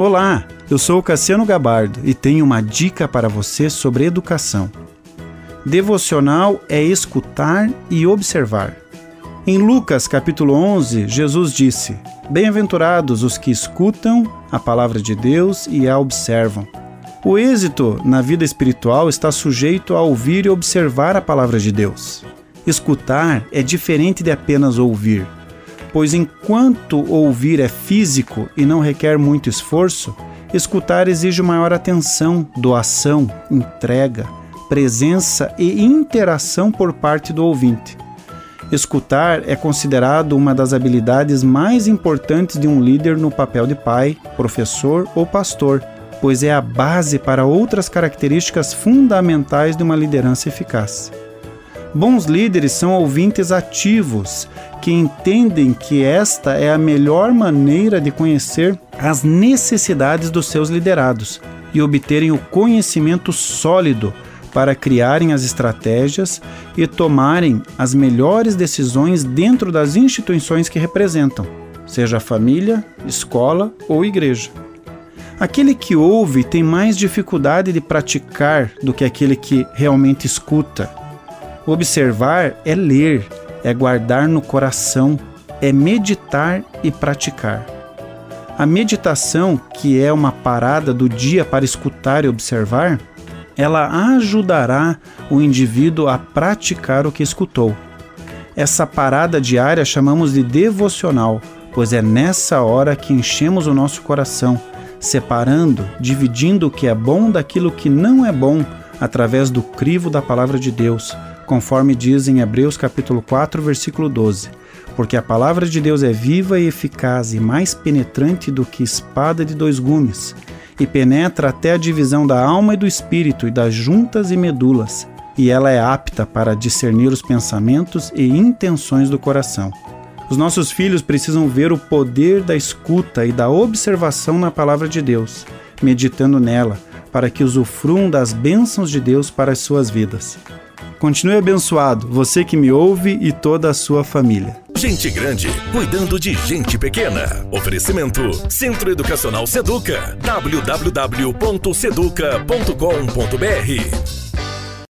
Olá, eu sou Cassiano Gabardo e tenho uma dica para você sobre educação. Devocional é escutar e observar. Em Lucas capítulo 11, Jesus disse: Bem-aventurados os que escutam a palavra de Deus e a observam. O êxito na vida espiritual está sujeito a ouvir e observar a palavra de Deus. Escutar é diferente de apenas ouvir pois enquanto ouvir é físico e não requer muito esforço, escutar exige maior atenção, doação, entrega, presença e interação por parte do ouvinte. Escutar é considerado uma das habilidades mais importantes de um líder no papel de pai, professor ou pastor, pois é a base para outras características fundamentais de uma liderança eficaz. Bons líderes são ouvintes ativos que entendem que esta é a melhor maneira de conhecer as necessidades dos seus liderados e obterem o conhecimento sólido para criarem as estratégias e tomarem as melhores decisões dentro das instituições que representam, seja família, escola ou igreja. Aquele que ouve tem mais dificuldade de praticar do que aquele que realmente escuta Observar é ler, é guardar no coração, é meditar e praticar. A meditação, que é uma parada do dia para escutar e observar, ela ajudará o indivíduo a praticar o que escutou. Essa parada diária chamamos de devocional, pois é nessa hora que enchemos o nosso coração, separando, dividindo o que é bom daquilo que não é bom através do crivo da palavra de Deus conforme diz em Hebreus capítulo 4, versículo 12. Porque a palavra de Deus é viva e eficaz e mais penetrante do que espada de dois gumes, e penetra até a divisão da alma e do espírito e das juntas e medulas, e ela é apta para discernir os pensamentos e intenções do coração. Os nossos filhos precisam ver o poder da escuta e da observação na palavra de Deus, meditando nela, para que usufruam das bênçãos de Deus para as suas vidas. Continue abençoado, você que me ouve e toda a sua família. Gente grande cuidando de gente pequena. Oferecimento Centro Educacional Seduca. www.seduca.com.br